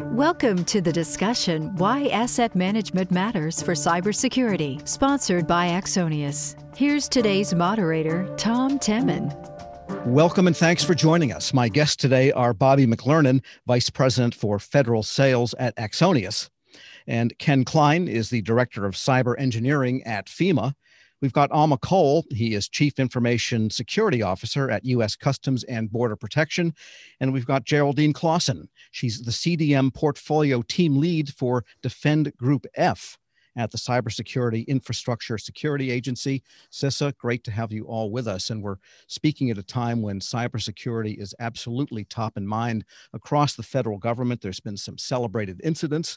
Welcome to the discussion Why Asset Management Matters for Cybersecurity, sponsored by Axonius. Here's today's moderator, Tom Temin. Welcome and thanks for joining us. My guests today are Bobby McLernon, Vice President for Federal Sales at Axonius, and Ken Klein is the Director of Cyber Engineering at FEMA. We've got Alma Cole. He is Chief Information Security Officer at U.S. Customs and Border Protection. And we've got Geraldine Clausen. She's the CDM Portfolio Team Lead for Defend Group F at the Cybersecurity Infrastructure Security Agency. CISA, great to have you all with us. And we're speaking at a time when cybersecurity is absolutely top in mind across the federal government. There's been some celebrated incidents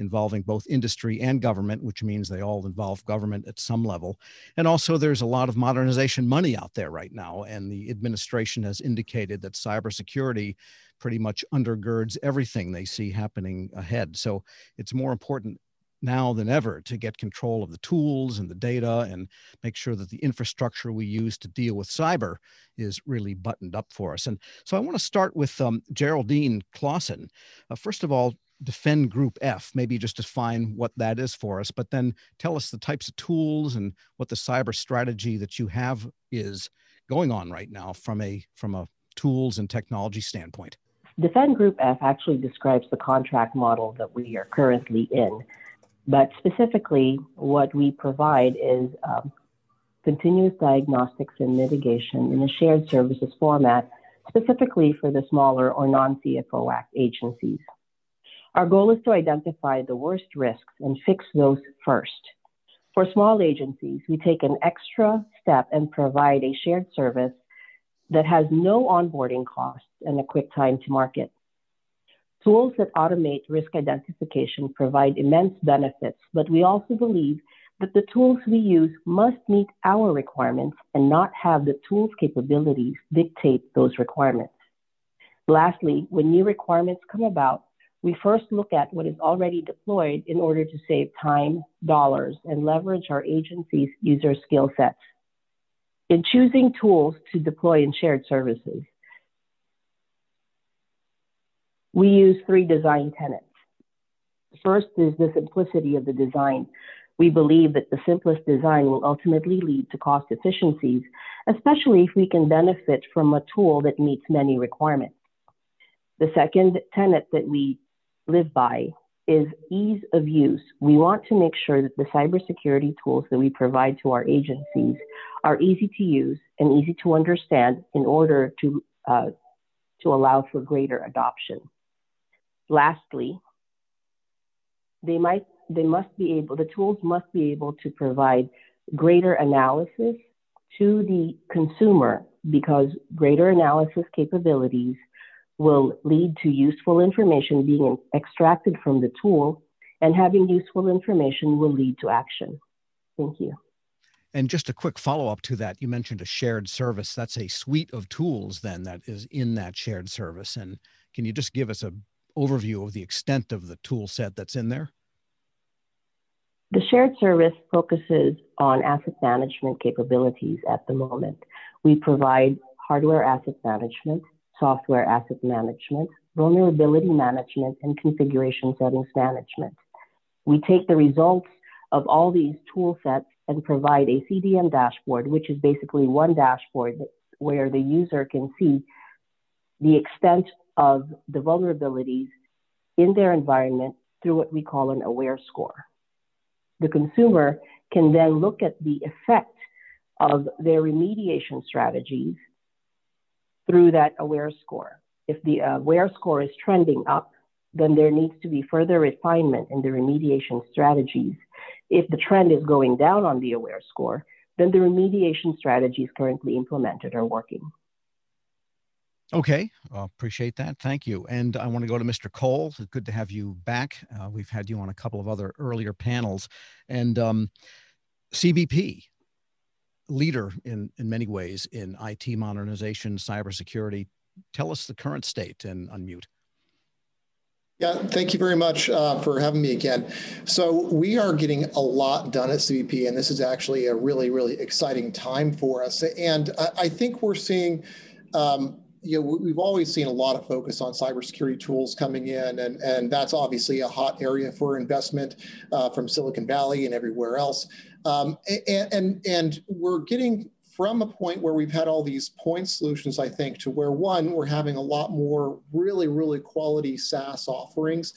involving both industry and government, which means they all involve government at some level. And also, there's a lot of modernization money out there right now. And the administration has indicated that cybersecurity pretty much undergirds everything they see happening ahead. So it's more important now than ever to get control of the tools and the data and make sure that the infrastructure we use to deal with cyber is really buttoned up for us. And so I want to start with um, Geraldine Clausen. Uh, first of all, defend group F, maybe just define what that is for us, but then tell us the types of tools and what the cyber strategy that you have is going on right now from a from a tools and technology standpoint. Defend Group F actually describes the contract model that we are currently in. But specifically, what we provide is um, continuous diagnostics and mitigation in a shared services format, specifically for the smaller or non CFO Act agencies. Our goal is to identify the worst risks and fix those first. For small agencies, we take an extra step and provide a shared service that has no onboarding costs and a quick time to market. Tools that automate risk identification provide immense benefits, but we also believe that the tools we use must meet our requirements and not have the tools capabilities dictate those requirements. Lastly, when new requirements come about, we first look at what is already deployed in order to save time, dollars, and leverage our agency's user skill sets. In choosing tools to deploy in shared services, we use three design tenets. First is the simplicity of the design. We believe that the simplest design will ultimately lead to cost efficiencies, especially if we can benefit from a tool that meets many requirements. The second tenet that we live by is ease of use. We want to make sure that the cybersecurity tools that we provide to our agencies are easy to use and easy to understand in order to, uh, to allow for greater adoption. Lastly, they might they must be able the tools must be able to provide greater analysis to the consumer because greater analysis capabilities will lead to useful information being extracted from the tool, and having useful information will lead to action. Thank you. And just a quick follow up to that, you mentioned a shared service. That's a suite of tools then that is in that shared service. And can you just give us a overview of the extent of the tool set that's in there? The shared service focuses on asset management capabilities at the moment. We provide hardware asset management, software asset management, vulnerability management, and configuration settings management. We take the results of all these tool sets and provide a CDM dashboard, which is basically one dashboard where the user can see the extent of the vulnerabilities in their environment through what we call an aware score. The consumer can then look at the effect of their remediation strategies through that aware score. If the aware score is trending up, then there needs to be further refinement in the remediation strategies. If the trend is going down on the aware score, then the remediation strategies currently implemented are working. Okay, appreciate that. Thank you. And I want to go to Mr. Cole. It's good to have you back. Uh, we've had you on a couple of other earlier panels. And um, CBP, leader in, in many ways in IT modernization, cybersecurity. Tell us the current state and unmute. Yeah, thank you very much uh, for having me again. So we are getting a lot done at CBP, and this is actually a really, really exciting time for us. And I, I think we're seeing um, you know, we've always seen a lot of focus on cybersecurity tools coming in, and, and that's obviously a hot area for investment uh, from Silicon Valley and everywhere else. Um, and, and, and we're getting from a point where we've had all these point solutions, I think, to where one, we're having a lot more really, really quality SaaS offerings,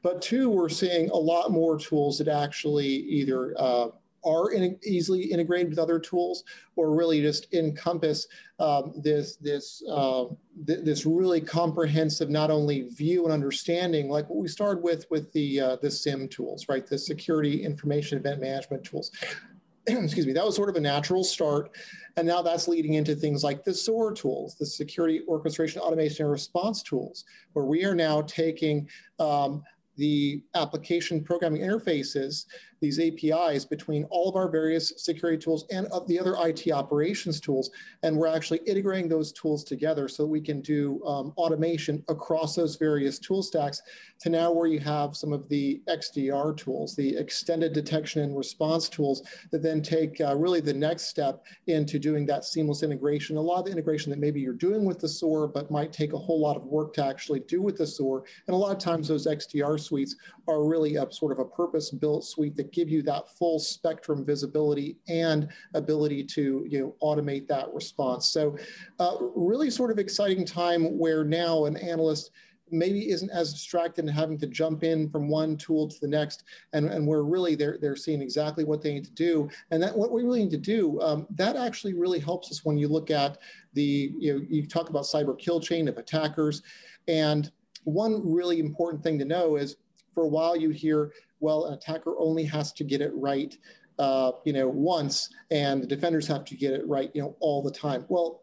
but two, we're seeing a lot more tools that actually either uh, are in, easily integrated with other tools or really just encompass um, this this uh, th this really comprehensive not only view and understanding like what we started with with the uh, the SIEM tools right? The security information event management tools. Excuse me that was sort of a natural start. And now that's leading into things like the SOAR tools, the security orchestration automation and response tools, where we are now taking um, the application programming interfaces, these APIs between all of our various security tools and of the other IT operations tools. And we're actually integrating those tools together so we can do um, automation across those various tool stacks to now where you have some of the XDR tools, the extended detection and response tools that then take uh, really the next step into doing that seamless integration. A lot of the integration that maybe you're doing with the SOAR, but might take a whole lot of work to actually do with the SOAR. And a lot of times those XDR suites are really a sort of a purpose built suite that give you that full spectrum visibility and ability to you know, automate that response. So uh, really sort of exciting time where now an analyst maybe isn't as distracted and having to jump in from one tool to the next and, and where really they're, they're seeing exactly what they need to do and that what we really need to do um, that actually really helps us when you look at the you know you talk about cyber kill chain of attackers and one really important thing to know is for a while you hear well, an attacker only has to get it right, uh, you know, once, and the defenders have to get it right, you know, all the time. Well,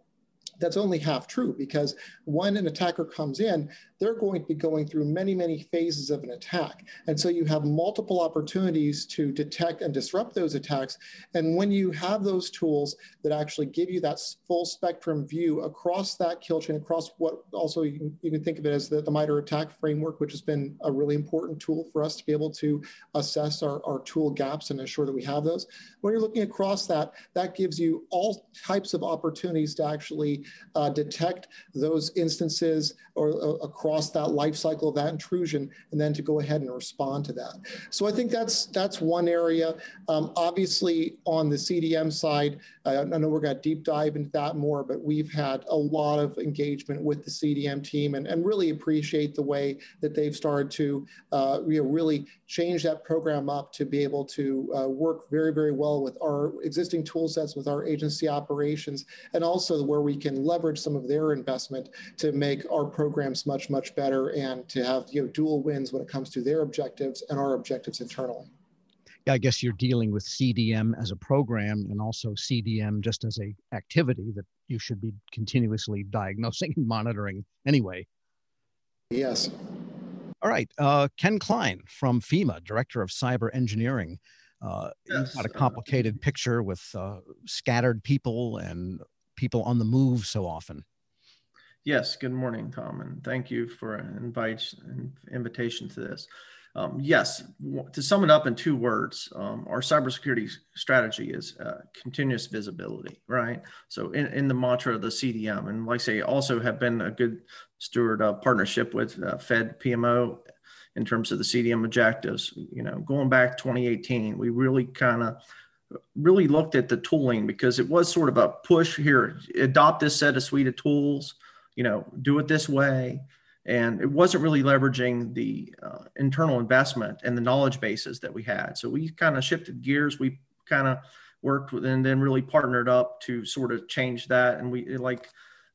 that's only half true because when an attacker comes in, they're going to be going through many, many phases of an attack. And so you have multiple opportunities to detect and disrupt those attacks. And when you have those tools that actually give you that full spectrum view across that kill chain, across what also you can, think of it as the, the MITRE ATT&CK framework, which has been a really important tool for us to be able to assess our, our tool gaps and ensure that we have those. When you're looking across that, that gives you all types of opportunities to actually uh, detect those instances or uh, across across that life cycle of that intrusion and then to go ahead and respond to that. So I think that's that's one area. Um, obviously on the CDM side, uh, I know we're going to deep dive into that more, but we've had a lot of engagement with the CDM team and, and really appreciate the way that they've started to uh, you know, really change that program up to be able to uh, work very, very well with our existing tool sets, with our agency operations, and also where we can leverage some of their investment to make our programs much, much much better and to have you know dual wins when it comes to their objectives and our objectives internally. Yeah, I guess you're dealing with CDM as a program and also CDM just as a activity that you should be continuously diagnosing and monitoring anyway. Yes. All right, uh, Ken Klein from FEMA, Director of Cyber Engineering. Uh, yes. You've got a complicated picture with uh, scattered people and people on the move so often. Yes, good morning, Tom, and thank you for an invite, invitation to this. Um, yes, to sum it up in two words, um, our cybersecurity strategy is uh, continuous visibility, right? So, in, in the mantra of the CDM, and like I say, also have been a good steward of partnership with uh, Fed PMO in terms of the CDM objectives. You know, going back 2018, we really kind of really looked at the tooling because it was sort of a push here, adopt this set of suite of tools you know, do it this way. And it wasn't really leveraging the uh, internal investment and the knowledge bases that we had. So we kind of shifted gears. We kind of worked with and then really partnered up to sort of change that. And we, like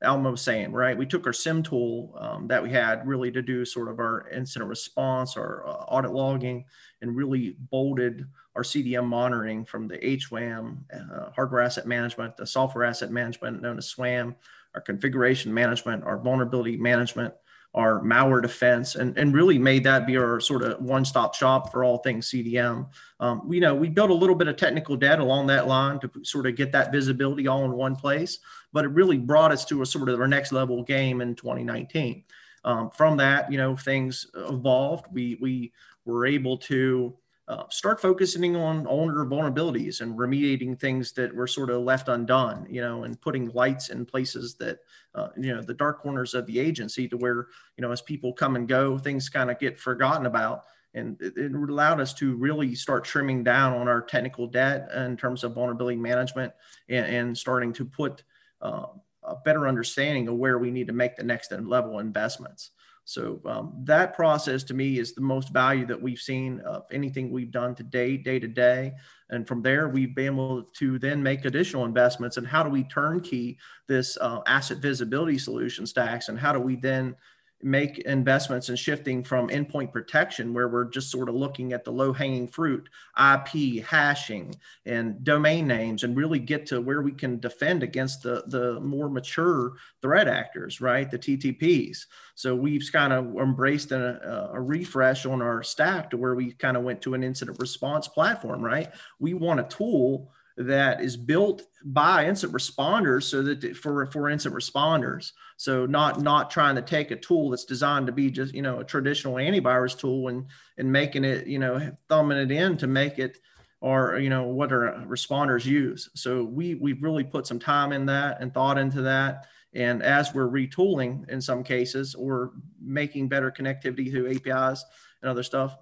Alma was saying, right, we took our SIEM tool um, that we had really to do sort of our incident response, our uh, audit logging, and really bolted our CDM monitoring from the HWAM, uh, hardware asset management, the software asset management known as SWAM, our configuration management, our vulnerability management, our malware defense, and, and really made that be our sort of one-stop shop for all things CDM. Um, you know, we built a little bit of technical debt along that line to sort of get that visibility all in one place, but it really brought us to a sort of our next level game in 2019. Um, from that, you know, things evolved. We we were able to uh, start focusing on older vulnerabilities and remediating things that were sort of left undone, you know, and putting lights in places that, uh, you know, the dark corners of the agency to where, you know, as people come and go, things kind of get forgotten about. And it, it, allowed us to really start trimming down on our technical debt in terms of vulnerability management and, and starting to put uh, a better understanding of where we need to make the next level investments. So um, that process to me is the most value that we've seen of anything we've done today, day to day. And from there, we've been able to then make additional investments. And how do we turnkey this uh, asset visibility solution stacks? And how do we then make investments in shifting from endpoint protection, where we're just sort of looking at the low hanging fruit, IP, hashing, and domain names, and really get to where we can defend against the, the more mature threat actors, right? The TTPs. So we've kind of embraced a, a refresh on our stack to where we kind of went to an incident response platform, right? We want a tool that is built by incident responders so that for for incident responders. So not not trying to take a tool that's designed to be just you know a traditional antivirus tool and and making it you know thumbing it in to make it or you know what our responders use. So we we've really put some time in that and thought into that. And as we're retooling in some cases or making better connectivity through apis and other stuff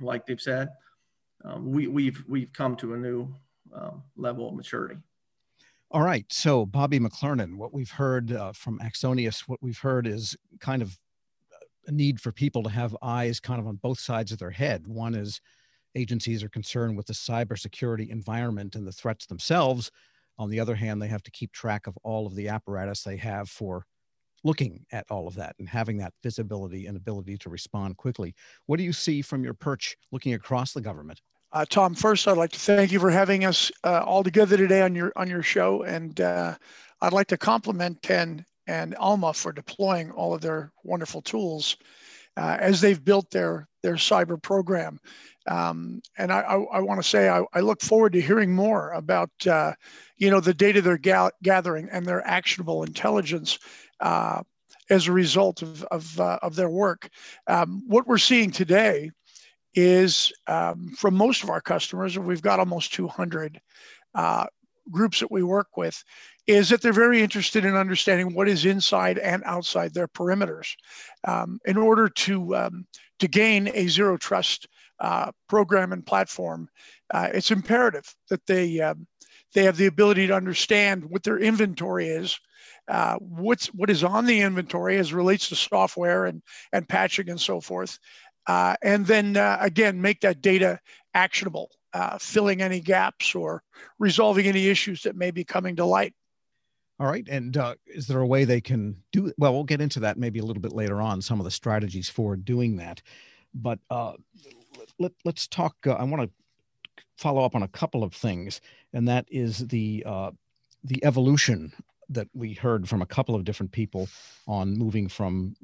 like they've said um, we, we've we've come to a new um, level of maturity. All right. So, Bobby McClernand, what we've heard uh, from Axonius, what we've heard is kind of a need for people to have eyes kind of on both sides of their head. One is agencies are concerned with the cybersecurity environment and the threats themselves. On the other hand, they have to keep track of all of the apparatus they have for looking at all of that and having that visibility and ability to respond quickly. What do you see from your perch looking across the government? Uh, Tom, first, I'd like to thank you for having us uh, all together today on your on your show, and uh, I'd like to compliment Ken and Alma for deploying all of their wonderful tools uh, as they've built their their cyber program. Um, and I, I, I want to say I, I, look forward to hearing more about uh, you know the data they're ga- gathering and their actionable intelligence uh, as a result of of, of their work. Um, what we're seeing today is um, from most of our customers, we've got almost 200 uh, groups that we work with, is that they're very interested in understanding what is inside and outside their perimeters. Um, in order to, um, to gain a zero trust uh, program and platform, uh, it's imperative that they, um, they have the ability to understand what their inventory is, uh, what's what is on the inventory as relates to software and and patching and so forth, uh, and then uh, again, make that data actionable, uh, filling any gaps or resolving any issues that may be coming to light. All right. And uh, is there a way they can do Well, we'll get into that maybe a little bit later on, some of the strategies for doing that. But uh, let, us talk. Uh, I want to follow up on a couple of things, and that is the the evolution that we heard from a couple of different people on moving from,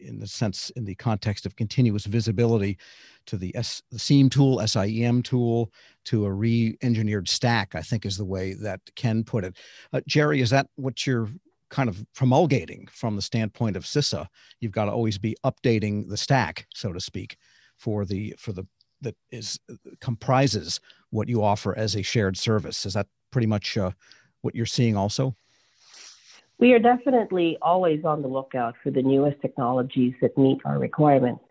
in the sense, in the context of continuous visibility, to the, S, the SIEM tool, SIEM tool, to a re-engineered stack. I think is the way that Ken put it. Uh, Jerry, is that what you're kind of promulgating from the standpoint of CISA? You've got to always be updating the stack, so to speak, for the for the that is comprises what you offer as a shared service. Is that pretty much uh, what you're seeing also? We are definitely always on the lookout for the newest technologies that meet our requirements.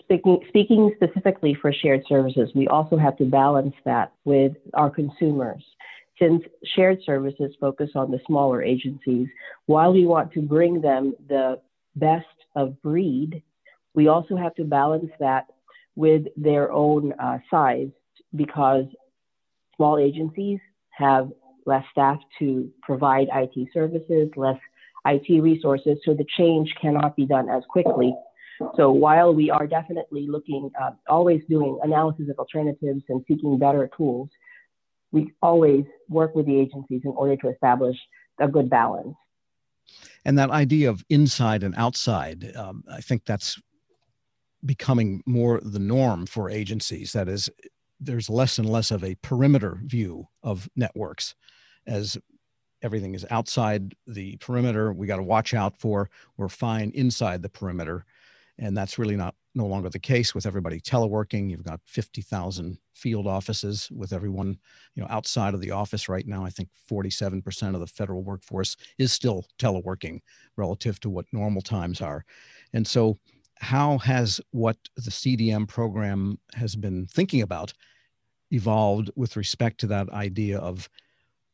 Speaking, speaking specifically for shared services, we also have to balance that with our consumers. Since shared services focus on the smaller agencies, while we want to bring them the best of breed, we also have to balance that with their own uh, size because small agencies have less staff to provide IT services, less IT resources, so the change cannot be done as quickly. So while we are definitely looking, uh, always doing analysis of alternatives and seeking better tools, we always work with the agencies in order to establish a good balance. And that idea of inside and outside, um, I think that's becoming more the norm for agencies. That is, there's less and less of a perimeter view of networks as everything is outside the perimeter we got to watch out for we're fine inside the perimeter and that's really not no longer the case with everybody teleworking. You've got 50,000 field offices with everyone, you know, outside of the office right now. I think 47% of the federal workforce is still teleworking relative to what normal times are. And so how has what the CDM program has been thinking about evolved with respect to that idea of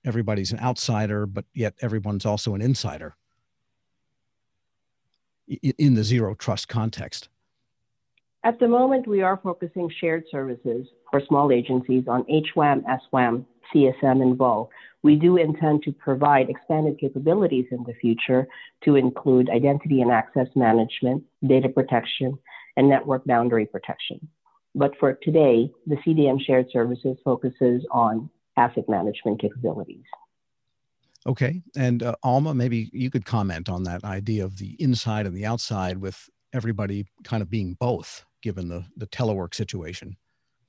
everybody's an outsider, but yet everyone's also an insider in the zero trust context? At the moment, we are focusing shared services for small agencies on HWAM, SWAM, CSM, and VUL. We do intend to provide expanded capabilities in the future to include identity and access management, data protection, and network boundary protection. But for today, the CDM shared services focuses on asset management capabilities. Okay. And uh, Alma, maybe you could comment on that idea of the inside and the outside with everybody kind of being both, given the, the telework situation.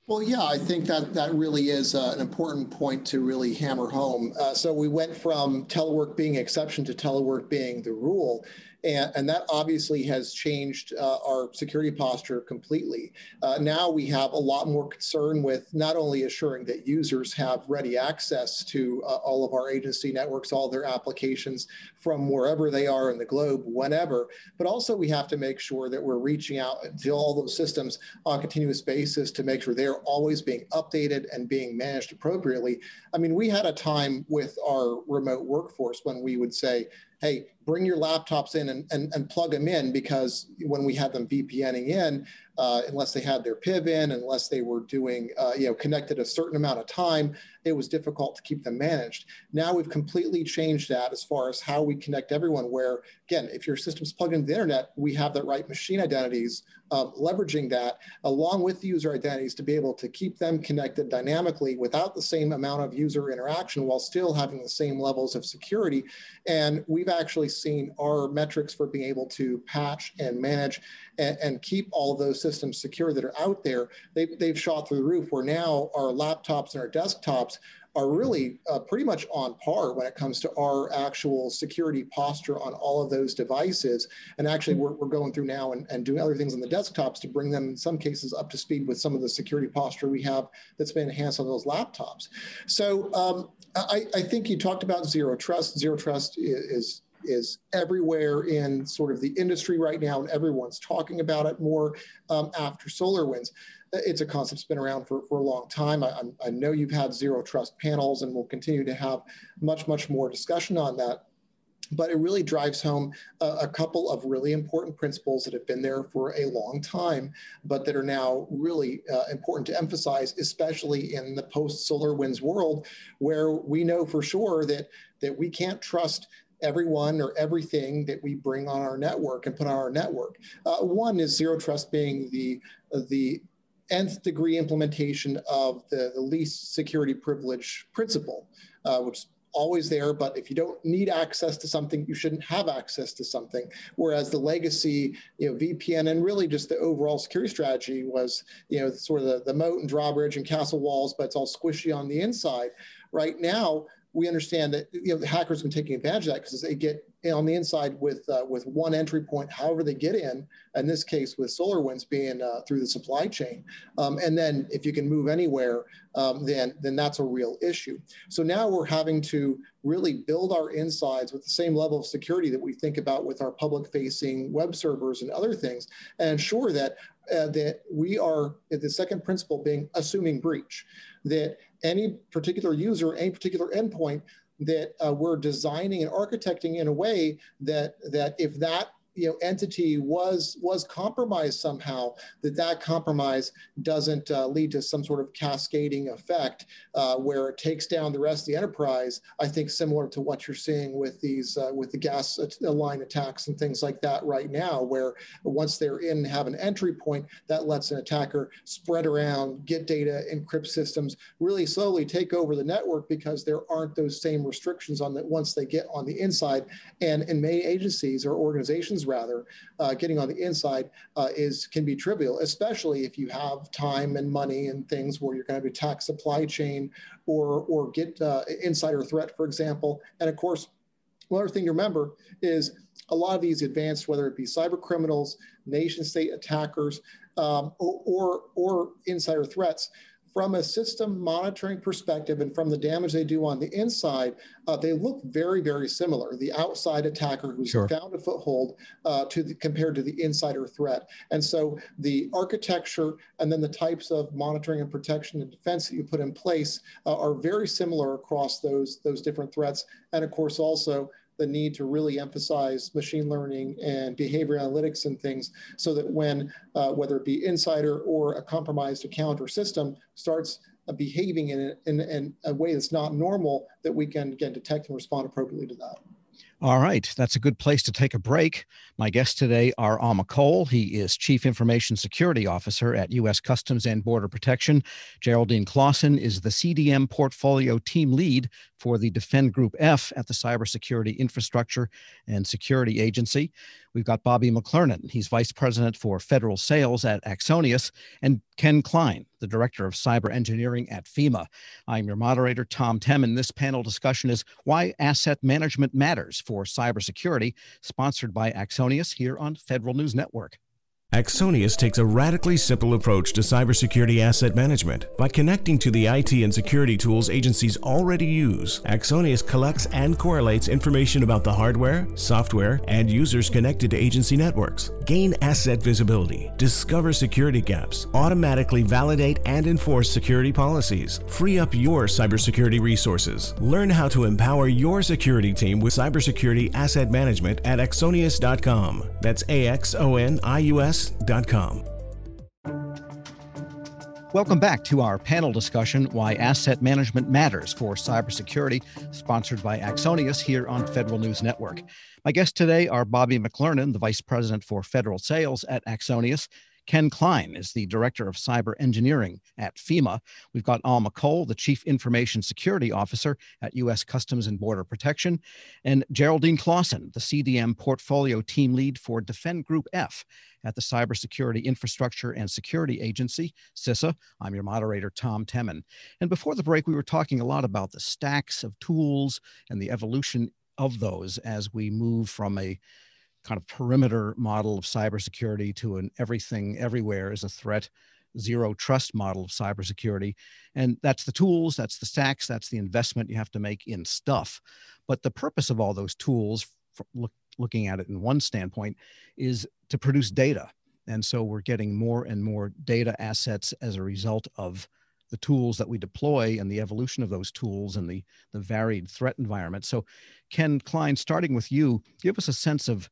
Well, yeah, I think that that really is uh, an important point to really hammer home. Uh, so we went from telework being exception to telework being the rule. And, and that obviously has changed uh, our security posture completely. Uh, now we have a lot more concern with not only assuring that users have ready access to uh, all of our agency networks, all their applications from wherever they are in the globe, whenever, but also we have to make sure that we're reaching out to all those systems on a continuous basis to make sure they're always being updated and being managed appropriately. I mean, we had a time with our remote workforce when we would say, hey, bring your laptops in and, and, and plug them in because when we had them VPNing in, uh, unless they had their PIV in, unless they were doing, uh, you know, connected a certain amount of time, it was difficult to keep them managed. Now we've completely changed that as far as how we connect everyone. Where again, if your system's plugged into the internet, we have the right machine identities, uh, leveraging that along with the user identities to be able to keep them connected dynamically without the same amount of user interaction while still having the same levels of security. And we've actually seen our metrics for being able to patch and manage and, and keep all of those systems secure that are out there, they, they've shot through the roof where now our laptops and our desktops are really uh, pretty much on par when it comes to our actual security posture on all of those devices. And actually, we're, we're going through now and, and doing other things on the desktops to bring them, in some cases, up to speed with some of the security posture we have that's been enhanced on those laptops. So um, I, I, think you talked about zero trust. Zero trust is, is everywhere in sort of the industry right now, and everyone's talking about it more um, after SolarWinds. It's a concept that's been around for, for a long time. I, I know you've had zero trust panels, and we'll continue to have much, much more discussion on that but it really drives home a, a, couple of really important principles that have been there for a long time, but that are now really uh, important to emphasize, especially in the post SolarWinds world, where we know for sure that that we can't trust everyone or everything that we bring on our network and put on our network. Uh, one is zero trust being the the nth degree implementation of the, the least security privilege principle, uh, which is always there, but if you don't need access to something, you shouldn't have access to something. Whereas the legacy, you know, VPN and really just the overall security strategy was, you know, sort of the, the moat and drawbridge and castle walls, but it's all squishy on the inside. Right now, we understand that you know the hackers have been taking advantage of that because they get on the inside with uh, with one entry point, however they get in. In this case, with SolarWinds being uh, through the supply chain, um, and then if you can move anywhere, um, then then that's a real issue. So now we're having to really build our insides with the same level of security that we think about with our public-facing web servers and other things, and ensure that uh, that we are the second principle being assuming breach, that any particular user, any particular endpoint that uh, we're designing and architecting in a way that that if that you know entity was was compromised somehow that that compromise doesn't uh, lead to some sort of cascading effect uh, where it takes down the rest of the enterprise i think similar to what you're seeing with these uh, with the gas line attacks and things like that right now where once they're in have an entry point that lets an attacker spread around get data encrypt systems really slowly take over the network because there aren't those same restrictions on that once they get on the inside. And in many agencies or organizations rather, uh, getting on the inside uh, is can be trivial, especially if you have time and money and things where you're going to attack supply chain or or get uh, insider threat, for example. And of course, one other thing to remember is a lot of these advanced, whether it be cyber criminals, nation state attackers, um, or, or, or insider threats from a system monitoring perspective and from the damage they do on the inside, uh, they look very, very similar. The outside attacker who's sure. found a foothold uh, to the, compared to the insider threat. And so the architecture and then the types of monitoring and protection and defense that you put in place uh, are very similar across those, those different threats. And of course, also the need to really emphasize machine learning and behavior analytics and things so that when, uh, whether it be insider or a compromised account or system starts uh, behaving in, in, in a way that's not normal, that we can, again, detect and respond appropriately to that. All right, that's a good place to take a break. My guests today are Alma Cole. He is Chief Information Security Officer at U.S. Customs and Border Protection. Geraldine Clausen is the CDM Portfolio Team Lead for the Defend Group F at the Cybersecurity Infrastructure and Security Agency. We've got Bobby McClernand. He's Vice President for Federal Sales at Axonius, and Ken Klein, the Director of Cyber Engineering at FEMA. I'm your moderator, Tom Temin. This panel discussion is Why Asset Management Matters for Cybersecurity, sponsored by Axonius here on Federal News Network. Axonius takes a radically simple approach to cybersecurity asset management. By connecting to the IT and security tools agencies already use, Axonius collects and correlates information about the hardware, software, and users connected to agency networks. Gain asset visibility, discover security gaps, automatically validate and enforce security policies, free up your cybersecurity resources. Learn how to empower your security team with cybersecurity asset management at axonius.com. That's A X O N I U S Welcome back to our panel discussion Why Asset Management Matters for Cybersecurity, sponsored by Axonius here on Federal News Network. My guests today are Bobby McClernand, the Vice President for Federal Sales at Axonius, Ken Klein is the Director of Cyber Engineering at FEMA. We've got Alma Cole, the Chief Information Security Officer at U.S. Customs and Border Protection, and Geraldine Clausen, the CDM Portfolio Team Lead for Defend Group F at the Cybersecurity Infrastructure and Security Agency, CISA. I'm your moderator, Tom Temin. And before the break, we were talking a lot about the stacks of tools and the evolution of those as we move from a kind of perimeter model of cybersecurity to an everything everywhere is a threat zero trust model of cybersecurity. And that's the tools, that's the stacks, that's the investment you have to make in stuff. But the purpose of all those tools, look, looking at it in one standpoint, is to produce data. And so we're getting more and more data assets as a result of the tools that we deploy and the evolution of those tools and the, the varied threat environment. So, Ken Klein, starting with you, give us a sense of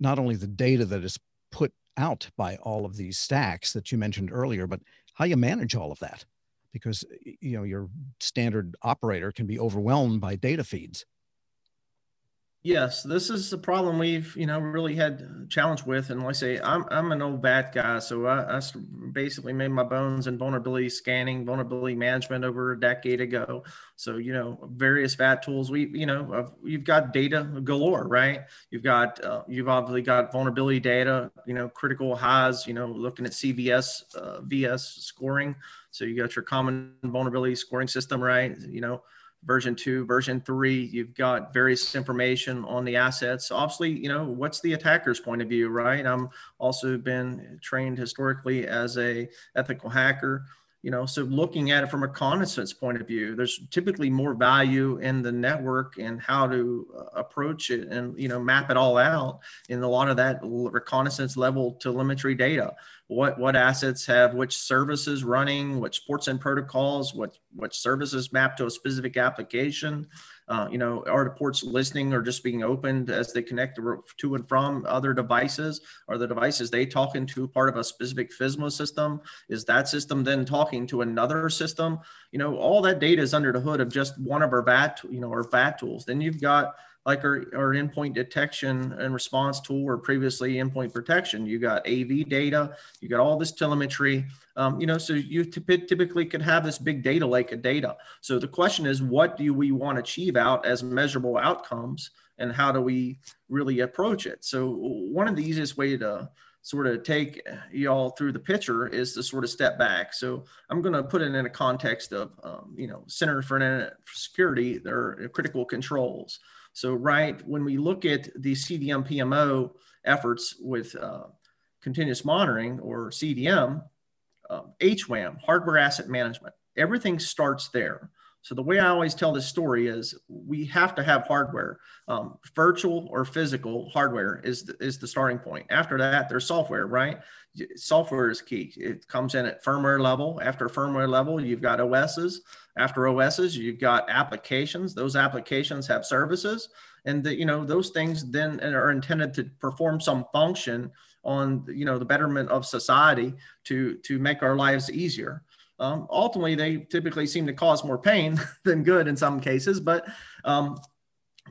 not only the data that is put out by all of these stacks that you mentioned earlier, but how you manage all of that. Because you know your standard operator can be overwhelmed by data feeds. Yes, this is the problem we've you know really had challenge with, and like I say, I'm I'm an old VAT guy, so I, I basically made my bones in vulnerability scanning, vulnerability management over a decade ago. So you know various VAT tools. We you know you've got data galore, right? You've got uh, you've obviously got vulnerability data, you know critical highs, you know looking at CVS uh, VS scoring. So you got your common vulnerability scoring system, right? You know version two, version three, you've got various information on the assets. Obviously, you know, what's the attacker's point of view, right? I'm also been trained historically as a ethical hacker you know so looking at it from a reconnaissance point of view there's typically more value in the network and how to uh, approach it and you know map it all out in a lot of that reconnaissance level telemetry data. What what assets have which services running which ports and protocols what what services map to a specific application uh, you know, are the ports listening or just being opened as they connect to and from other devices? Are the devices they talking to part of a specific FISMA system? Is that system then talking to another system? You know, all that data is under the hood of just one of our VAT, you know, our VAT tools. Then you've got like our, our endpoint detection and response tool or previously endpoint protection. You got AV data, you got all this telemetry, um, you know, so you typically could have this big data lake of data. So the question is, what do we want to achieve out as measurable outcomes and how do we really approach it? So one of the easiest way to sort of take y'all through the picture is to sort of step back. So I'm going to put it in a context of, um, you know, Center for Internet Security, their critical controls. So, right, when we look at the CDM PMO efforts with uh, continuous monitoring or CDM, uh, HWAM, hardware asset management. Everything starts there. So the way I always tell this story is we have to have hardware. Um, virtual or physical hardware is the, is the starting point. After that, there's software, right? Software is key. It comes in at firmware level. After firmware level, you've got OSs. After OSs, you've got applications. Those applications have services, and the, you know those things then are intended to perform some function on you know the betterment of society to to make our lives easier. Um, ultimately, they typically seem to cause more pain than good in some cases. But um,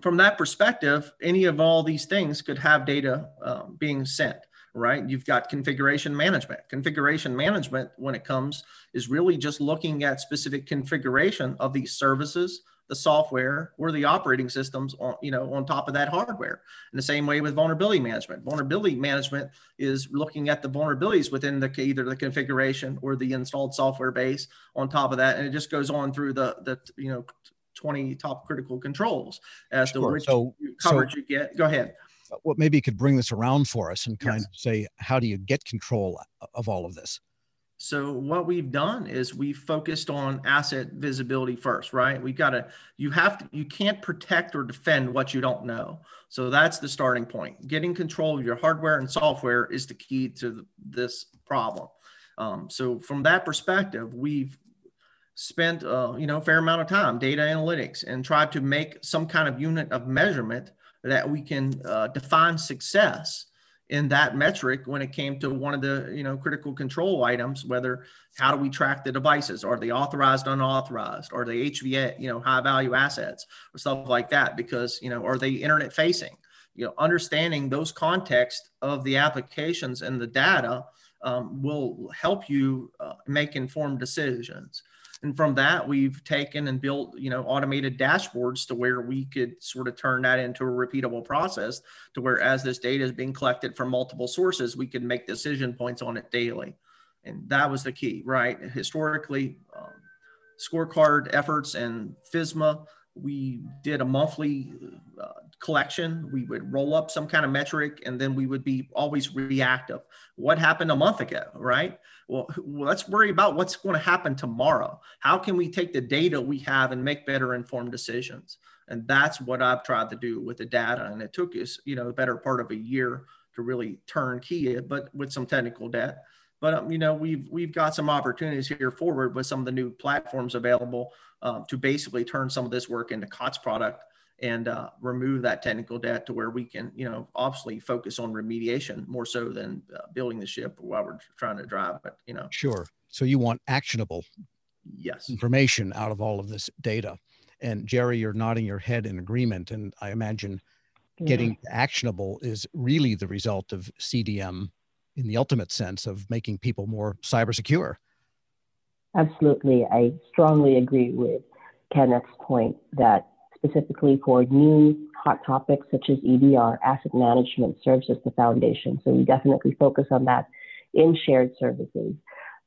from that perspective, any of all these things could have data um, being sent, right? You've got configuration management. Configuration management, when it comes, is really just looking at specific configuration of these services, the software or the operating systems on you know on top of that hardware. In the same way with vulnerability management. Vulnerability management is looking at the vulnerabilities within the either the configuration or the installed software base on top of that. And it just goes on through the the you know 20 top critical controls as sure. to which so, coverage so, you get. Go ahead. Well maybe you could bring this around for us and kind yes. of say how do you get control of all of this so what we've done is we've focused on asset visibility first, right? We've got to, you have to, you can't protect or defend what you don't know. So that's the starting point. Getting control of your hardware and software is the key to this problem. Um, so from that perspective, we've spent, uh, you know, a fair amount of time data analytics and tried to make some kind of unit of measurement that we can uh, define success in that metric when it came to one of the you know critical control items whether how do we track the devices? Are they authorized unauthorized? Are they hva you know high value assets or stuff like that? Because you know are they internet facing? You know understanding those context of the applications and the data um, will help you uh, make informed decisions and from that we've taken and built you know automated dashboards to where we could sort of turn that into a repeatable process to where as this data is being collected from multiple sources we can make decision points on it daily. And that was the key right? Historically um, scorecard efforts and FISMA we did a monthly uh, collection. We would roll up some kind of metric and then we would be always reactive. What happened a month ago right? Well let's worry about what's going to happen tomorrow. How can we take the data we have and make better informed decisions? And that's what i've tried to do with the data and it took us you know the better part of a year to really turn key it but with some technical debt. But um, you know we've we've got some opportunities here forward with some of the new platforms available um, to basically turn some of this work into COTS product and uh, remove that technical debt to where we can, you know, obviously focus on remediation more so than uh, building the ship while we're trying to drive it, you know. Sure. So you want actionable yes information out of all of this data. And Jerry, you're nodding your head in agreement. And I imagine getting actionable is really the result of CDM in the ultimate sense of making people more cyber secure. Absolutely. I strongly agree with Kenneth's point that specifically for new hot topics such as EDR, asset management serves as the foundation. So we definitely focus on that in shared services.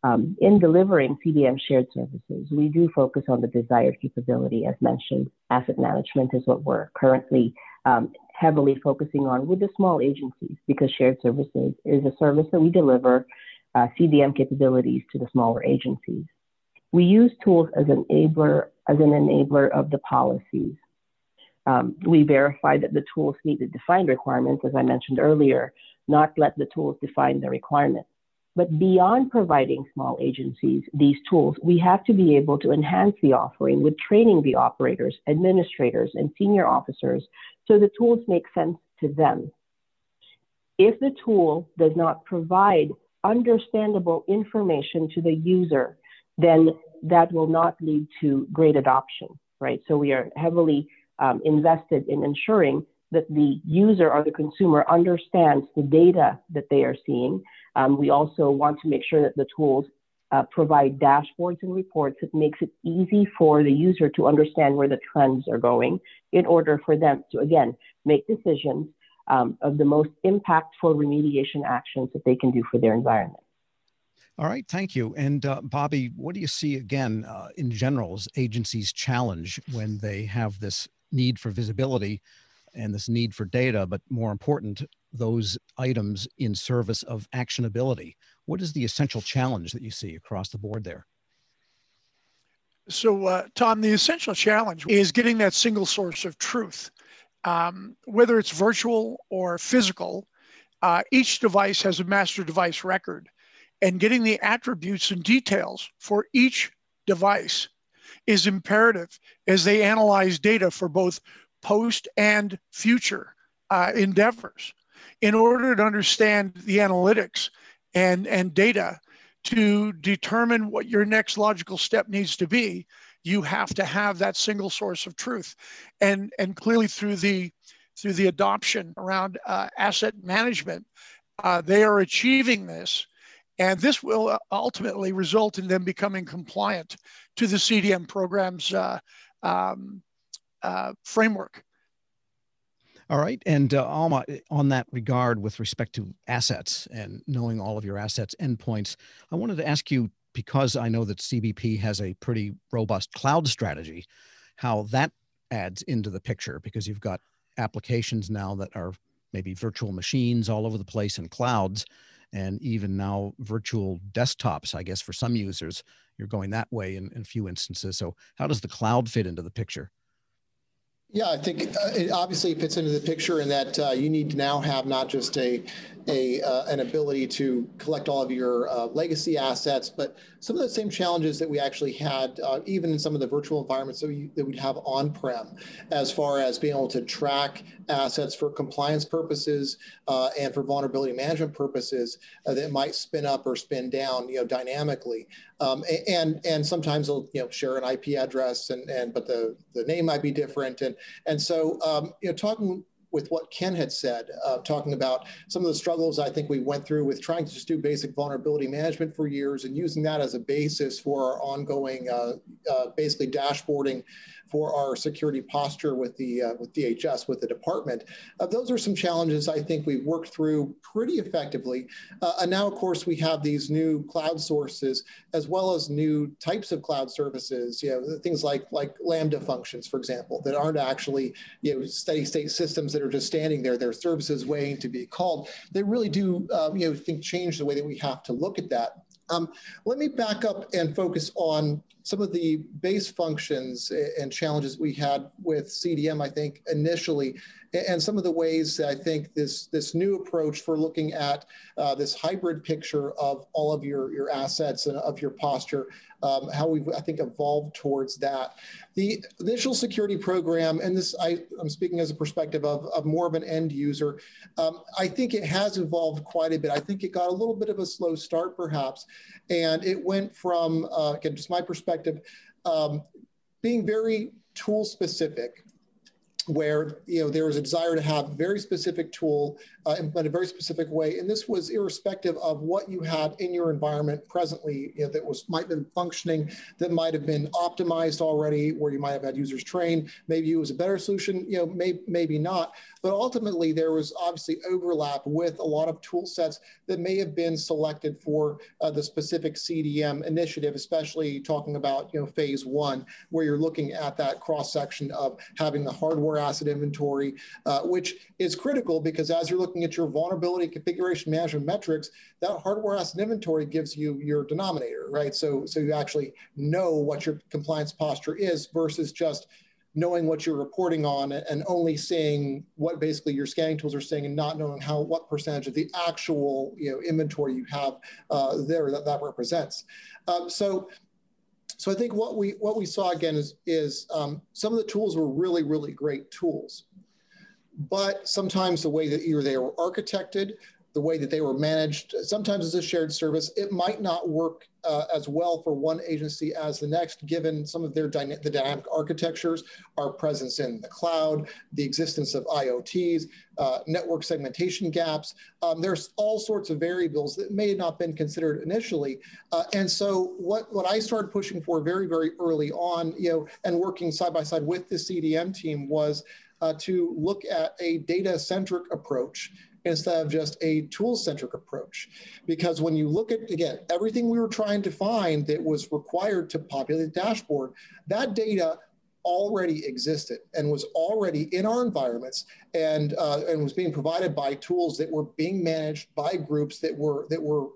Um, in delivering CDM shared services, we do focus on the desired capability. As mentioned, asset management is what we're currently um, heavily focusing on with the small agencies because shared services is a service that we deliver uh, CDM capabilities to the smaller agencies. We use tools as an enabler, as an enabler of the policies. Um, we verify that the tools meet the defined requirements, as I mentioned earlier, not let the tools define the requirements. But beyond providing small agencies these tools, we have to be able to enhance the offering with training the operators, administrators, and senior officers so the tools make sense to them. If the tool does not provide understandable information to the user, then that will not lead to great adoption, right? So we are heavily um, invested in ensuring that the user or the consumer understands the data that they are seeing. Um, we also want to make sure that the tools uh, provide dashboards and reports that makes it easy for the user to understand where the trends are going in order for them to, again, make decisions um, of the most impactful remediation actions that they can do for their environment. All right, thank you. And uh, Bobby, what do you see again uh, in general as agencies challenge when they have this need for visibility and this need for data, but more important, those items in service of actionability. What is the essential challenge that you see across the board there? So, uh, Tom, the essential challenge is getting that single source of truth. Um, whether it's virtual or physical, uh, each device has a master device record, and getting the attributes and details for each device is imperative as they analyze data for both post and future uh, endeavors in order to understand the analytics and, and data to determine what your next logical step needs to be you have to have that single source of truth. And and clearly through the through the adoption around uh, asset management uh, they are achieving this. And this will uh, ultimately result in them becoming compliant to the cdm program's uh, um, uh, framework. All right. And uh, Alma, on that regard, with respect to assets and knowing all of your assets endpoints, I wanted to ask you because I know that CBP has a pretty robust cloud strategy, how that adds into the picture because you've got applications now that are maybe virtual machines all over the place in clouds and even now virtual desktops i guess for some users. You're going that way in, in a few instances. So how does the cloud fit into the picture yeah, I think uh, it obviously fits into the picture in that uh, you need to now have not just a a, uh, an ability to collect all of your uh, legacy assets, but some of the same challenges that we actually had, uh, even in some of the virtual environments that, we, that we'd have on-prem, as far as being able to track assets for compliance purposes uh, and for vulnerability management purposes that might spin up or spin down, you know, dynamically. Um, and and sometimes they'll you know share an IP address and and but the the name might be different. And and so um, you know talking with what Ken had said, uh, talking about some of the struggles I think we went through with trying to just do basic vulnerability management for years and using that as a basis for our ongoing, uh, uh, basically dashboarding for our security posture with the uh, with DHS with the department. Uh, those are some challenges I think we've worked through pretty effectively. Uh, and now, of course, we have these new cloud sources as well as new types of cloud services. You know, things like like Lambda functions, for example, that aren't actually you know steady state systems that are just standing there. They're services waiting to be called. They really do um, you know think change the way that we have to look at that. Um, let me back up and focus on some of the base functions and challenges we had with CDM, I think, initially, and some of the ways I think this, this new approach for looking at uh, this hybrid picture of all of your, your assets and of your posture, um, how we've, I think, evolved towards that. The initial security program, and this I, am speaking as a perspective of, of more of an end user, um, I think it has evolved quite a bit. I think it got a little bit of a slow start, perhaps, and it went from, uh, again, just my perspective, um, being very tool specific where you know there was a desire to have very specific tool uh, implement a very specific way. And this was irrespective of what you had in your environment presently you know, that was might have been functioning that might have been optimized already where you might have had users trained. Maybe it was a better solution you know may, maybe not. But ultimately there was obviously overlap with a lot of tool sets that may have been selected for uh, the specific cdm initiative especially talking about you know phase one where you're looking at that cross section of having the hardware asset inventory, uh, which is critical because as you're looking at your vulnerability configuration management metrics, that hardware asset inventory gives you your denominator, right? So, so you actually know what your compliance posture is versus just knowing what you're reporting on and only seeing what basically your scanning tools are saying and not knowing how what percentage of the actual you know inventory you have uh, there that that represents. Um, so so I think what we what we saw again is is um, some of the tools were really really great tools, but sometimes the way that either they were architected the way that they were managed. Sometimes as a shared service, it might not work uh, as well for one agency as the next, given some of their dyna the dynamic architectures, our presence in the cloud, the existence of IoTs, uh, network segmentation gaps. Um, there's all sorts of variables that may have not been considered initially. Uh, and so what, what I started pushing for very, very early on, you know, and working side by side with the CDM team was uh, to look at a data-centric approach instead of just a tool centric approach. Because when you look at, again, everything we were trying to find that was required to populate the dashboard, that data already existed and was already in our environments and uh, and was being provided by tools that were being managed by groups that were that were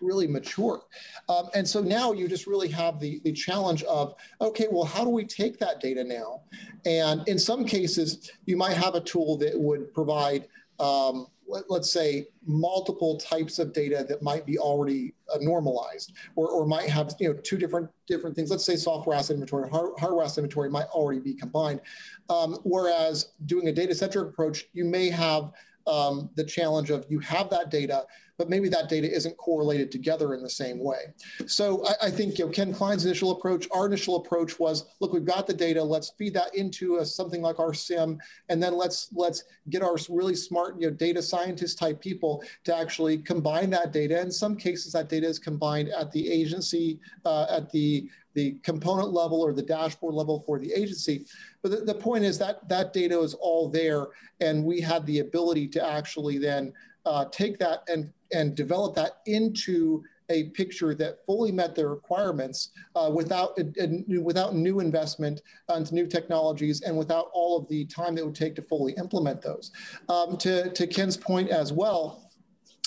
really mature. Um, and so now you just really have the, the challenge of, okay, well, how do we take that data now? And in some cases, you might have a tool that would provide um, let, us say multiple types of data that might be already uh, normalized or, or might have you know two different different things. Let's say software asset inventory hard, hardware asset inventory might already be combined. Um, whereas doing a data centric approach you may have um, the challenge of you have that data but maybe that data isn't correlated together in the same way. So I, I think you know, Ken Klein's initial approach, our initial approach was, look, we've got the data, let's feed that into a, something like our SIEM, and then let's let's get our really smart you know, data scientist type people to actually combine that data. In some cases, that data is combined at the agency, uh, at the the component level or the dashboard level for the agency. But the, the, point is that that data is all there, and we had the ability to actually then uh, take that and and develop that into a picture that fully met their requirements uh, without a, a, without new investment into new technologies and without all of the time that would take to fully implement those. Um, to, to Ken's point as well,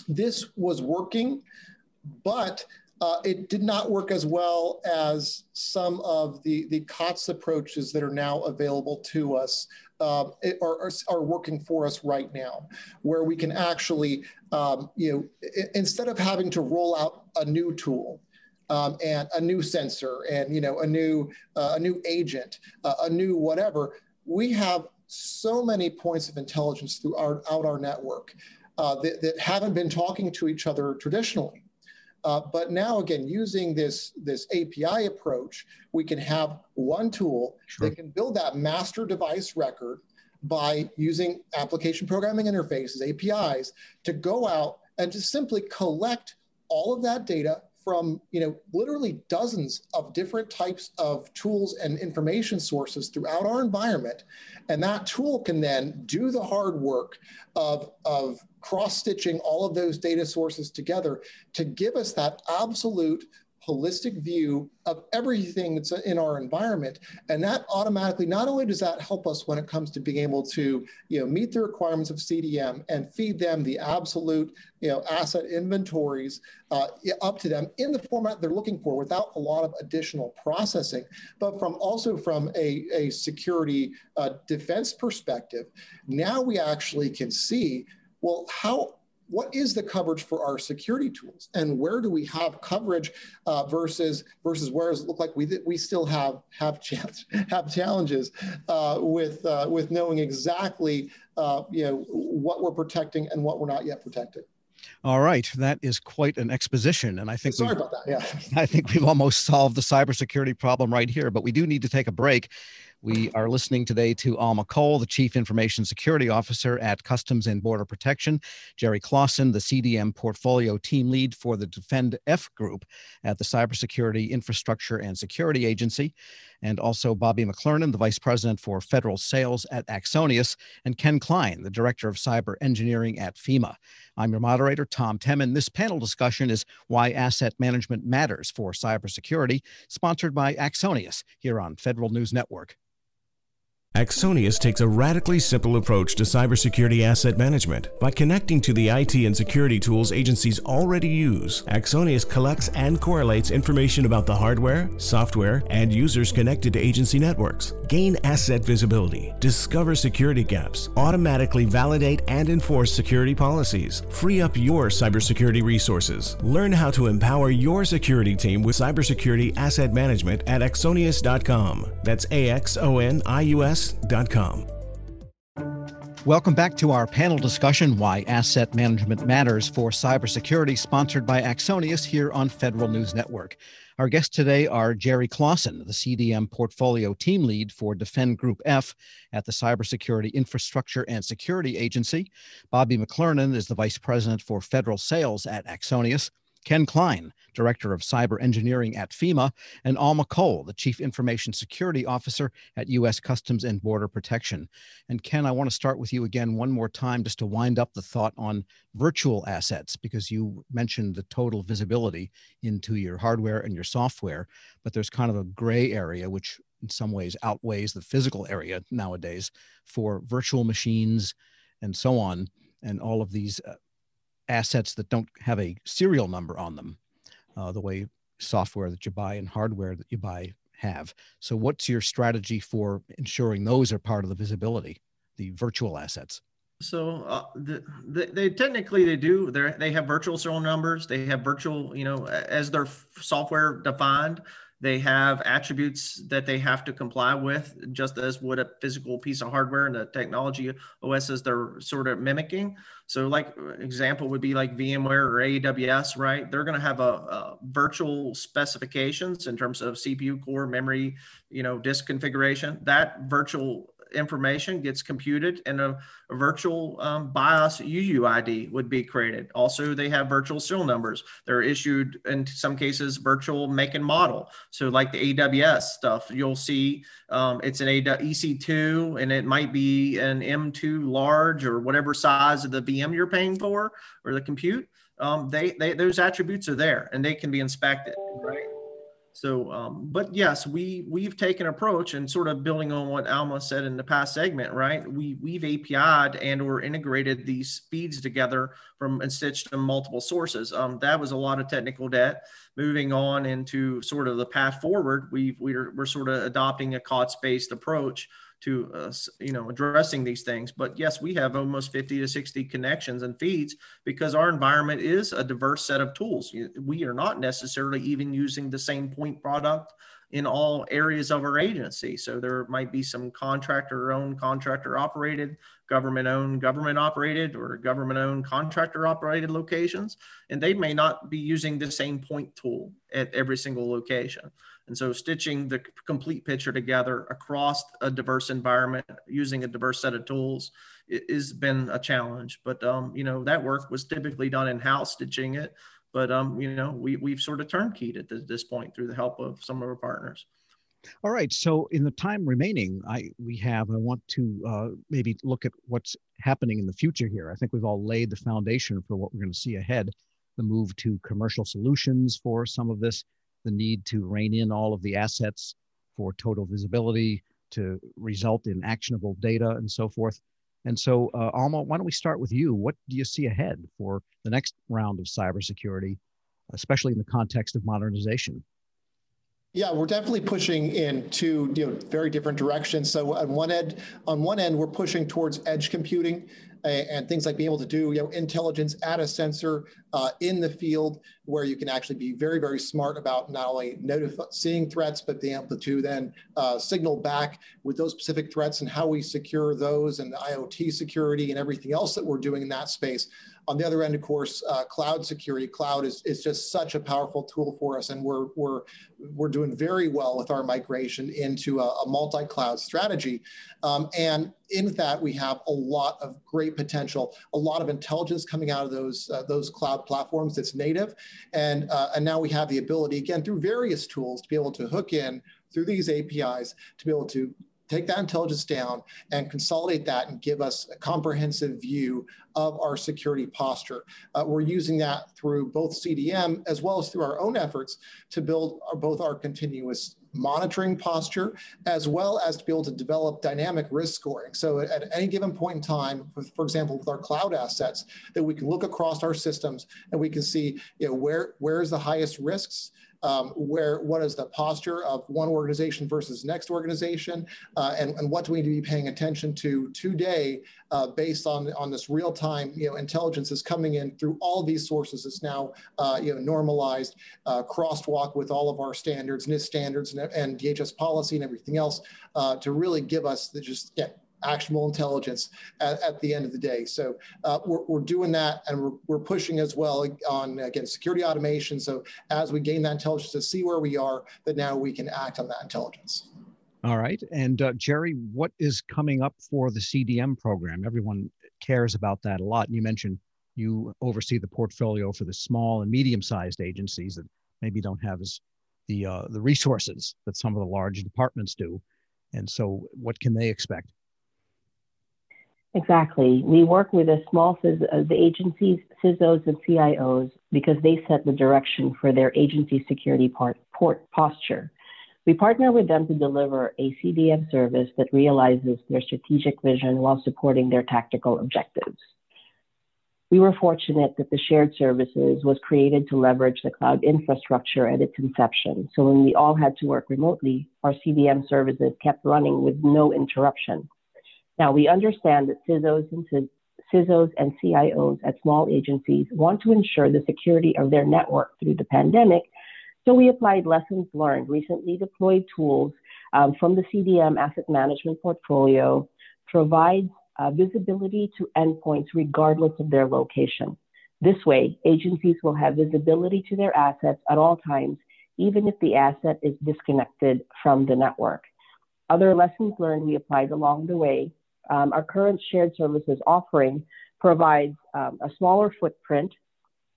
this was working, but uh, it did not work as well as some of the, the COTS approaches that are now available to us uh, are, are, working for us right now, where we can actually, um, you know, instead of having to roll out a new tool, um, and a new sensor and you know a new uh, a new agent uh, a new whatever we have so many points of intelligence throughout our network uh, that, that haven't been talking to each other traditionally uh, but now again, using this, this API approach, we can have one tool sure. that can build that master device record by using application programming interfaces, APIs, to go out and to simply collect all of that data from you know literally dozens of different types of tools and information sources throughout our environment and that tool can then do the hard work of, of cross-stitching all of those data sources together to give us that absolute holistic view of everything that's in our environment. And that automatically, not only does that help us when it comes to being able to you know, meet the requirements of CDM and feed them the absolute you know, asset inventories uh, up to them in the format they're looking for without a lot of additional processing, but from also from a, a security uh, defense perspective, now we actually can see well, how what is the coverage for our security tools and where do we have coverage uh, versus versus where does it look like we we still have have have challenges uh, with uh, with knowing exactly uh, you know what we're protecting and what we're not yet protecting. All right, that is quite an exposition, and I think sorry about that. Yeah, I think we've almost solved the cybersecurity problem right here, but we do need to take a break. We are listening today to Alma Cole, the Chief Information Security Officer at Customs and Border Protection, Jerry Clausen, the CDM Portfolio Team Lead for the Defend F Group at the Cybersecurity Infrastructure and Security Agency, and also Bobby McClernand, the Vice President for Federal Sales at Axonius, and Ken Klein, the Director of Cyber Engineering at FEMA. I'm your moderator, Tom Temin. This panel discussion is Why Asset Management Matters for Cybersecurity, sponsored by Axonius here on Federal News Network. Axonius takes a radically simple approach to cybersecurity asset management. By connecting to the IT and security tools agencies already use, Axonius collects and correlates information about the hardware, software, and users connected to agency networks. Gain asset visibility, discover security gaps, automatically validate and enforce security policies, free up your cybersecurity resources. Learn how to empower your security team with cybersecurity asset management at axonius.com. That's A X O N I U S Welcome back to our panel discussion Why Asset Management Matters for Cybersecurity, sponsored by Axonius here on Federal News Network. Our guests today are Jerry Clausen, the CDM Portfolio Team Lead for Defend Group F at the Cybersecurity Infrastructure and Security Agency. Bobby McClernand is the Vice President for Federal Sales at Axonius. Ken Klein, Director of Cyber Engineering at FEMA, and Alma Cole, the Chief Information Security Officer at U.S. Customs and Border Protection. And Ken, I want to start with you again one more time just to wind up the thought on virtual assets, because you mentioned the total visibility into your hardware and your software, but there's kind of a gray area, which in some ways outweighs the physical area nowadays for virtual machines and so on, and all of these uh, assets that don't have a serial number on them, uh, the way software that you buy and hardware that you buy have. So, what's your strategy for ensuring those are part of the visibility, the virtual assets? So uh, the, the, they technically they do they they have virtual serial numbers. They have virtual, you know, as their software defined. They have attributes that they have to comply with, just as would a physical piece of hardware and the technology OSs they're sort of mimicking. So, like example would be like VMware or AWS, right? They're going to have a, a, virtual specifications in terms of CPU core, memory, you know, disk configuration. That virtual information gets computed and a, a virtual um, BIOS UUID would be created. Also, they have virtual serial numbers. They're issued in some cases virtual make and model. So like the AWS stuff, you'll see um, it's an EC2 and it might be an M2 large or whatever size of the VM you're paying for or the compute. Um, they, they, those attributes are there and they can be inspected, right? So, um, but yes, we we've taken approach and sort of building on what Alma said in the past segment, right? We we've API'd and or integrated these feeds together from and stitched them multiple sources. Um, that was a lot of technical debt. Moving on into sort of the path forward, we've we're we're sort of adopting a COTS based approach to uh, you know addressing these things. But yes we have almost 50 to 60 connections and feeds because our environment is a diverse set of tools. We are not necessarily even using the same point product in all areas of our agency. So there might be some contractor owned contractor operated government owned government operated or government owned contractor operated locations and they may not be using the same point tool at every single location and so stitching the complete picture together across a diverse environment using a diverse set of tools has been a challenge. But, um, you know, that work was typically done in-house stitching it. But, um, you know, we, we've sort of turnkeyed at this point through the help of some of our partners. All right. So in the time remaining, I we have, I want to uh, maybe look at what's happening in the future here. I think we've all laid the foundation for what we're going to see ahead. The move to commercial solutions for some of this, the need to rein in all of the assets for total visibility to result in actionable data and so forth. And so, uh, Alma, why don't we start with you? What do you see ahead for the next round of cybersecurity, especially in the context of modernization? Yeah, we're definitely pushing in two you know, very different directions. So on one end, on one end, we're pushing towards edge computing and things like being able to do you know intelligence at a sensor uh, in the field where you can actually be very very smart about not only notifying seeing threats but being able to then uh, signal back with those specific threats and how we secure those and IoT security and everything else that we're doing in that space. On the other end, of course, uh, cloud security. Cloud is, is just such a powerful tool for us, and we're we're we're doing very well with our migration into a, a multi-cloud strategy. Um, and in that, we have a lot of great potential, a lot of intelligence coming out of those uh, those cloud platforms that's native, and uh, and now we have the ability again through various tools to be able to hook in through these APIs to be able to take that intelligence down and consolidate that and give us a comprehensive view of our security posture. Uh, we're using that through both CDM as well as through our own efforts to build our, both our continuous monitoring posture, as well as to be able to develop dynamic risk scoring. So at any given point in time, for example, with our cloud assets, that we can look across our systems and we can see you know, where, where is the highest risks, um, where what is the posture of one organization versus next organization, uh, and, and what do we need to be paying attention to today uh, based on, on this real-time you know, intelligence is coming in through all these sources. It's now uh, you know, normalized, uh, crosswalk with all of our standards, NIST standards, and, and DHS policy and everything else uh, to really give us the just yeah, actionable intelligence at, at, the end of the day. So uh, we're, we're doing that and we're, we're pushing as well on, again, security automation. So as we gain that intelligence to see where we are, that now we can act on that intelligence. All right. And uh, Jerry, what is coming up for the CDM program? Everyone cares about that a lot. And you mentioned you oversee the portfolio for the small and medium-sized agencies that maybe don't have as the uh, the resources that some of the large departments do. And so, what can they expect? Exactly. We work with the small uh, the agencies, CISOs and CIOs because they set the direction for their agency security part, port posture. We partner with them to deliver a CDM service that realizes their strategic vision while supporting their tactical objectives. We were fortunate that the shared services was created to leverage the cloud infrastructure at its inception. So when we all had to work remotely, our CDM services kept running with no interruption. Now we understand that CISOs and CISOs and CIOs at small agencies want to ensure the security of their network through the pandemic. So we applied lessons learned, recently deployed tools um, from the CDM asset management portfolio, provides uh, visibility to endpoints regardless of their location. This way, agencies will have visibility to their assets at all times, even if the asset is disconnected from the network. Other lessons learned we applied along the way. Um, our current shared services offering provides um, a smaller footprint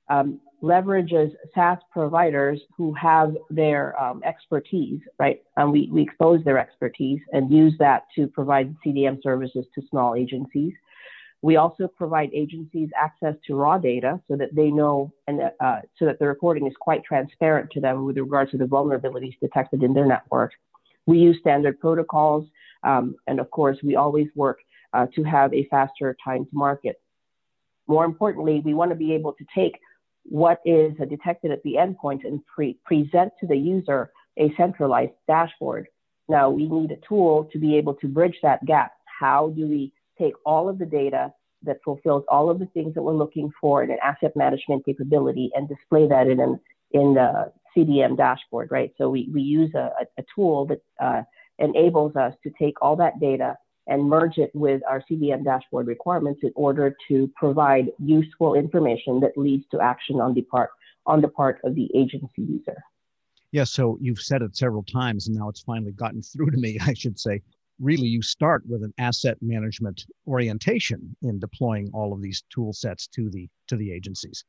um, leverages SaaS providers who have their um, expertise, right? And we, we expose their expertise and use that to provide CDM services to small agencies. We also provide agencies access to raw data so that they know and uh, so that the reporting is quite transparent to them with regards to the vulnerabilities detected in their network. We use standard protocols, um, and of course, we always work uh, to have a faster time to market. More importantly, we want to be able to take what is detected at the endpoint and pre- present to the user a centralized dashboard. Now, we need a tool to be able to bridge that gap. How do we take all of the data that fulfills all of the things that we're looking for in an asset management capability and display that in an in the CDM dashboard, right? So we, we use a, a tool that uh, enables us to take all that data and merge it with our CDM dashboard requirements in order to provide useful information that leads to action on the part on the part of the agency user. Yeah, so you've said it several times, and now it's finally gotten through to me. I should say, really, you start with an asset management orientation in deploying all of these tool sets to the to the agencies.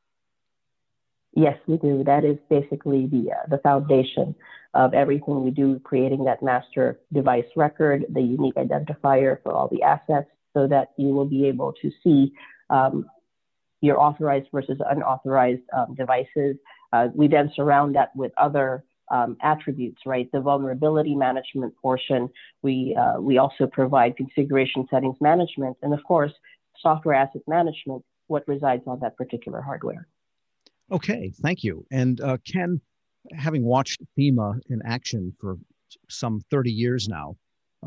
Yes, we do. That is basically the uh, the foundation of everything we do, creating that master device record, the unique identifier for all the assets, so that you will be able to see um, your authorized versus unauthorized um, devices. Uh, we then surround that with other um, attributes, right? The vulnerability management portion. We uh, we also provide configuration settings management, and of course, software asset management. What resides on that particular hardware. Okay, thank you. And uh, Ken, having watched FEMA in action for some 30 years now,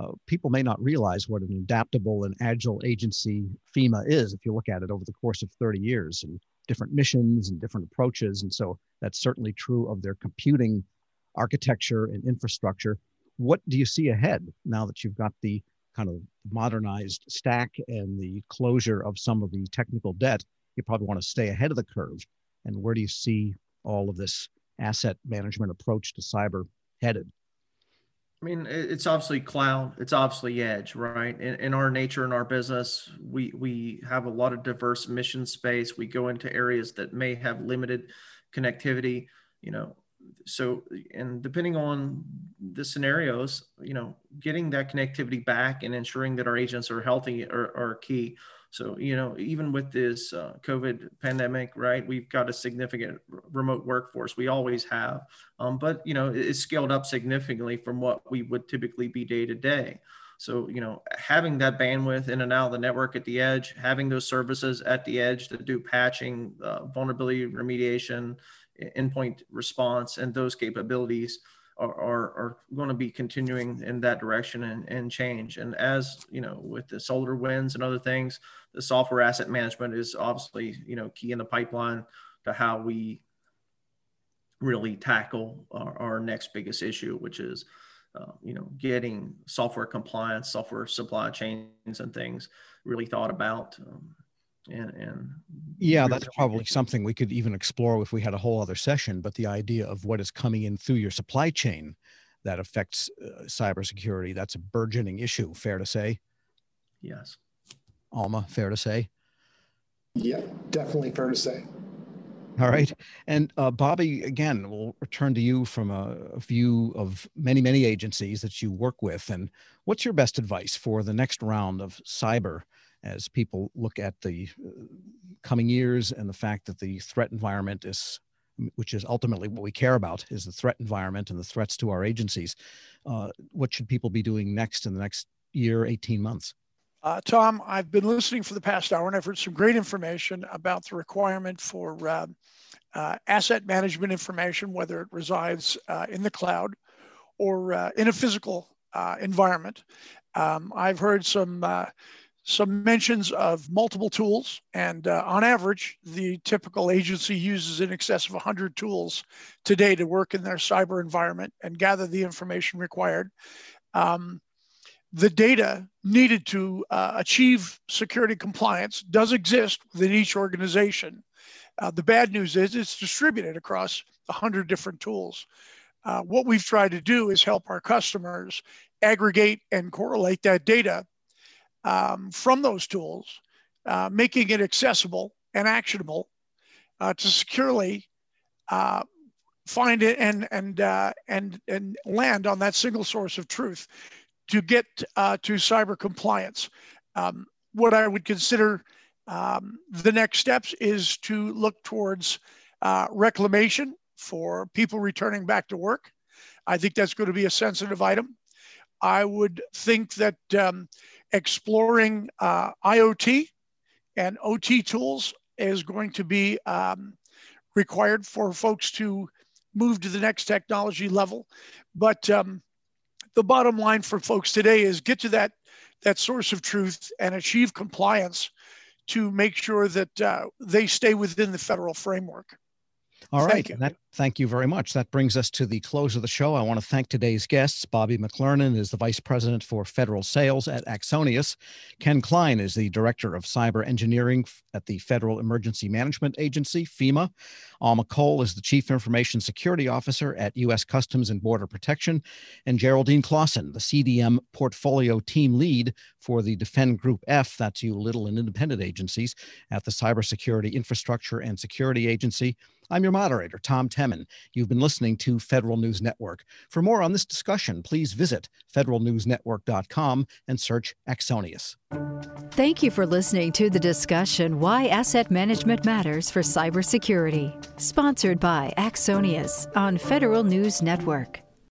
uh, people may not realize what an adaptable and agile agency FEMA is if you look at it over the course of 30 years and different missions and different approaches. And so that's certainly true of their computing architecture and infrastructure. What do you see ahead now that you've got the kind of modernized stack and the closure of some of the technical debt? You probably want to stay ahead of the curve and where do you see all of this asset management approach to cyber headed? I mean, it's obviously cloud. It's obviously edge, right? In, in, our nature, in our business, we we have a lot of diverse mission space. We go into areas that may have limited connectivity. You know, so and depending on the scenarios, you know, getting that connectivity back and ensuring that our agents are healthy are, are key. So, you know, even with this uh, COVID pandemic, right, we've got a significant remote workforce. We always have, um, but, you know, it's scaled up significantly from what we would typically be day to day. So, you know, having that bandwidth in and out of the network at the edge, having those services at the edge to do patching, uh, vulnerability remediation, endpoint response, and those capabilities are, are, are going to be continuing in that direction and, and change. And as you know, with the SolarWinds and other things, the software asset management is obviously you know key in the pipeline to how we really tackle our, our next biggest issue, which is uh, you know getting software compliance, software supply chains, and things really thought about. Um, and, and yeah that's probably something we could even explore if we had a whole other session but the idea of what is coming in through your supply chain that affects uh, cybersecurity that's a burgeoning issue fair to say yes alma fair to say Yeah, definitely fair to say. All right. And uh, Bobby, again, we'll return to you from a, a, view of many, many agencies that you work with. And what's your best advice for the next round of cyber as people look at the uh, coming years and the fact that the threat environment is, which is ultimately what we care about, is the threat environment and the threats to our agencies? Uh, what should people be doing next in the next year, 18 months? Uh, Tom, I've been listening for the past hour and I've heard some great information about the requirement for uh, uh, asset management information, whether it resides uh, in the cloud or in a physical environment. Um, I've heard some some mentions of multiple tools, and on average, the typical agency uses in excess of 100 tools today to work in their cyber environment and gather the information required. Um, the data needed to uh, achieve security compliance does exist within each organization. Uh, the bad news is it's distributed across 100 different tools. Uh, what we've tried to do is help our customers aggregate and correlate that data um, from those tools, uh, making it accessible and actionable uh, to securely uh, find it and and and and land on that single source of truth to get uh, to cyber compliance. Um, what I would consider um, the next steps is to look towards uh, reclamation for people returning back to work. I think that's going to be a sensitive item. I would think that um, exploring uh, IoT and OT tools is going to be um, required for folks to move to the next technology level. But um, the bottom line for folks today is get to that that source of truth and achieve compliance to make sure that uh, they stay within the federal framework. All right. Thank that, thank you very much. That brings us to the close of the show. I want to thank today's guests. Bobby McLernon is the Vice President for Federal Sales at Axonius. Ken Klein is the Director of Cyber Engineering at the Federal Emergency Management Agency, FEMA. Alma Cole is the Chief Information Security Officer at U.S. Customs and Border Protection. And Geraldine Clausen, the CDM Portfolio Team Lead for the Defend Group F, that's you little and independent agencies, at the Cybersecurity Infrastructure and Security Agency. I'm your moderator, Tom Temin. You've been listening to Federal News Network. For more on this discussion, please visit federalnewsnetwork.com and search Axonius. Thank you for listening to the discussion Why Asset Management Matters for Cybersecurity, sponsored by Axonius on Federal News Network.